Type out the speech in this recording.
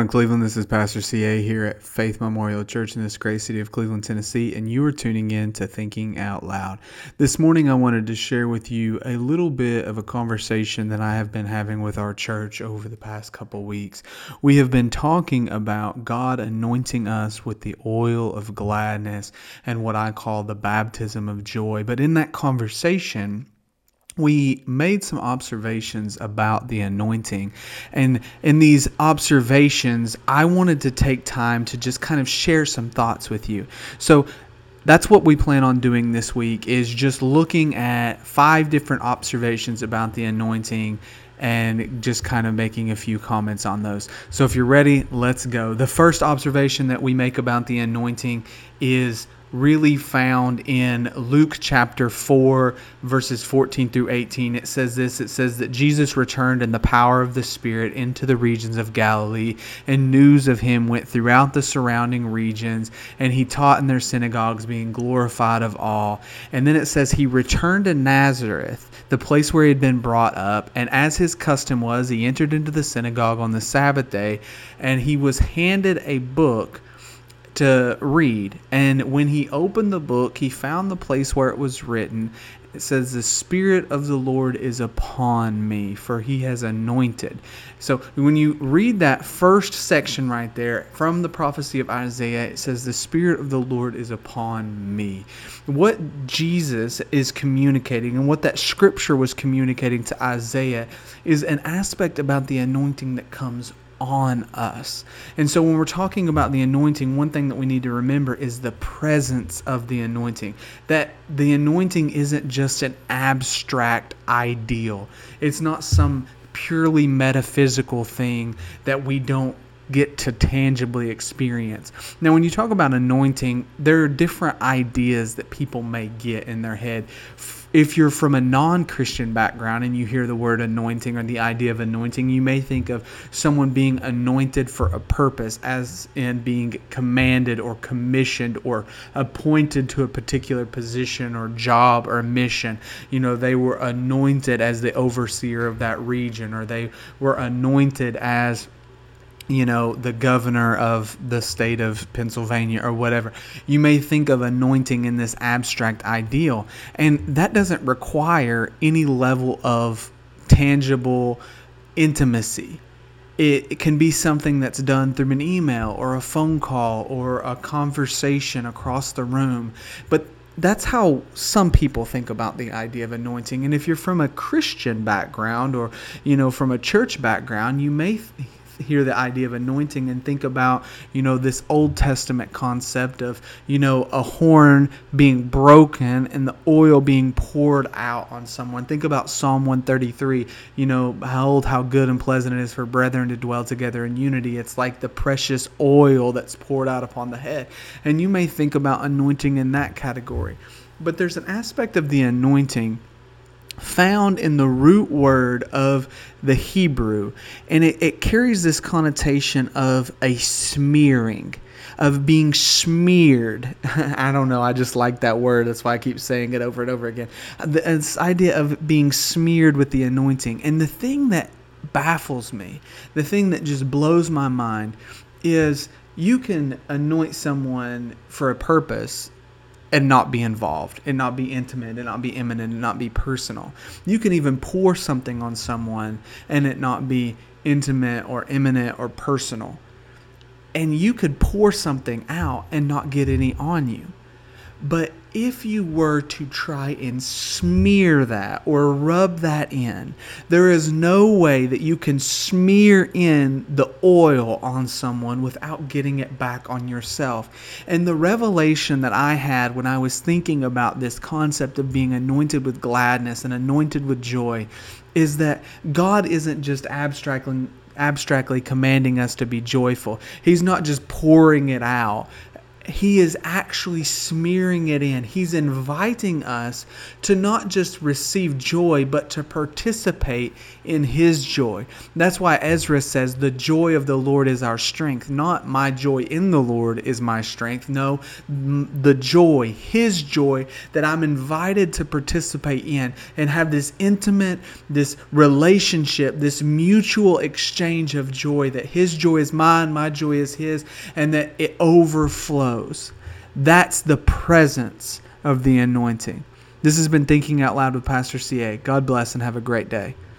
morning, Cleveland. This is Pastor CA here at Faith Memorial Church in this great city of Cleveland, Tennessee, and you are tuning in to Thinking Out Loud. This morning, I wanted to share with you a little bit of a conversation that I have been having with our church over the past couple weeks. We have been talking about God anointing us with the oil of gladness and what I call the baptism of joy. But in that conversation, we made some observations about the anointing. And in these observations, I wanted to take time to just kind of share some thoughts with you. So that's what we plan on doing this week is just looking at five different observations about the anointing and just kind of making a few comments on those. So if you're ready, let's go. The first observation that we make about the anointing is really found in Luke chapter 4, verses 14 through 18. It says this it says that Jesus returned in the power of the Spirit into the regions of Galilee, and news of him went throughout the surrounding regions, and he taught in their synagogues, being glorified of all. And then it says he returned to Nazareth, the place where he had been brought up, and as his custom was, he entered into the synagogue on the Sabbath day, and he was handed a book to read. And when he opened the book, he found the place where it was written. It says, The Spirit of the Lord is upon me, for he has anointed. So when you read that first section right there from the prophecy of Isaiah, it says, The Spirit of the Lord is upon me. What Jesus is communicating and what that scripture was communicating to Isaiah is an aspect about the anointing that comes on us. And so when we're talking about the anointing, one thing that we need to remember is the presence of the anointing. That the anointing isn't just an abstract ideal, it's not some purely metaphysical thing that we don't get to tangibly experience. Now, when you talk about anointing, there are different ideas that people may get in their head if you're from a non Christian background and you hear the word anointing or the idea of anointing, you may think of someone being anointed for a purpose, as in being commanded or commissioned or appointed to a particular position or job or mission. You know, they were anointed as the overseer of that region or they were anointed as you know, the governor of the state of Pennsylvania or whatever. You may think of anointing in this abstract ideal, and that doesn't require any level of tangible intimacy. It, can be something that's done through an email or a phone call or a conversation across the room. But that's how some people think about the idea of anointing. And if you're from a Christian background or, you know, from a church background, you may hear the idea of anointing and think about, you know, this Old Testament concept of, you know, a horn being broken and the oil being poured out on someone. Think about Psalm 133, you know, behold how good and pleasant it is for brethren to dwell together in unity. It's like the precious oil that's poured out upon the head. And you may think about anointing in that category. But there's an aspect of the anointing found in the root word of the Hebrew, and it, it carries this connotation of a smearing of being smeared. I don't know. I just like that word. That's why I keep saying it over and over again. This idea of being smeared with the anointing. And the thing that baffles me, the thing that just blows my mind, is you can anoint someone for a purpose and not be involved and not be intimate and not be imminent and not be personal. You can even pour something on someone and it not be intimate or imminent or personal. And you could pour something out and not get any on you. But if you were to try and smear that or rub that in, there is no way that you can smear in the oil on someone without getting it back on yourself. And the revelation that I had when I was thinking about this concept of being anointed with gladness and anointed with joy is that God isn't just abstractly abstractly commanding us to be joyful. He's not just pouring it out he is actually smearing it in. He's inviting us to not just receive joy, but to participate in his joy. That's why Ezra says, The joy of the Lord is our strength. Not my joy in the Lord is my strength. No, the joy, his joy that I'm invited to participate in and have this intimate, this relationship, this mutual exchange of joy that his joy is mine, my joy is his, and that it overflows. That's the presence of the anointing. This has been Thinking Out Loud with Pastor CA. God bless and have a great day.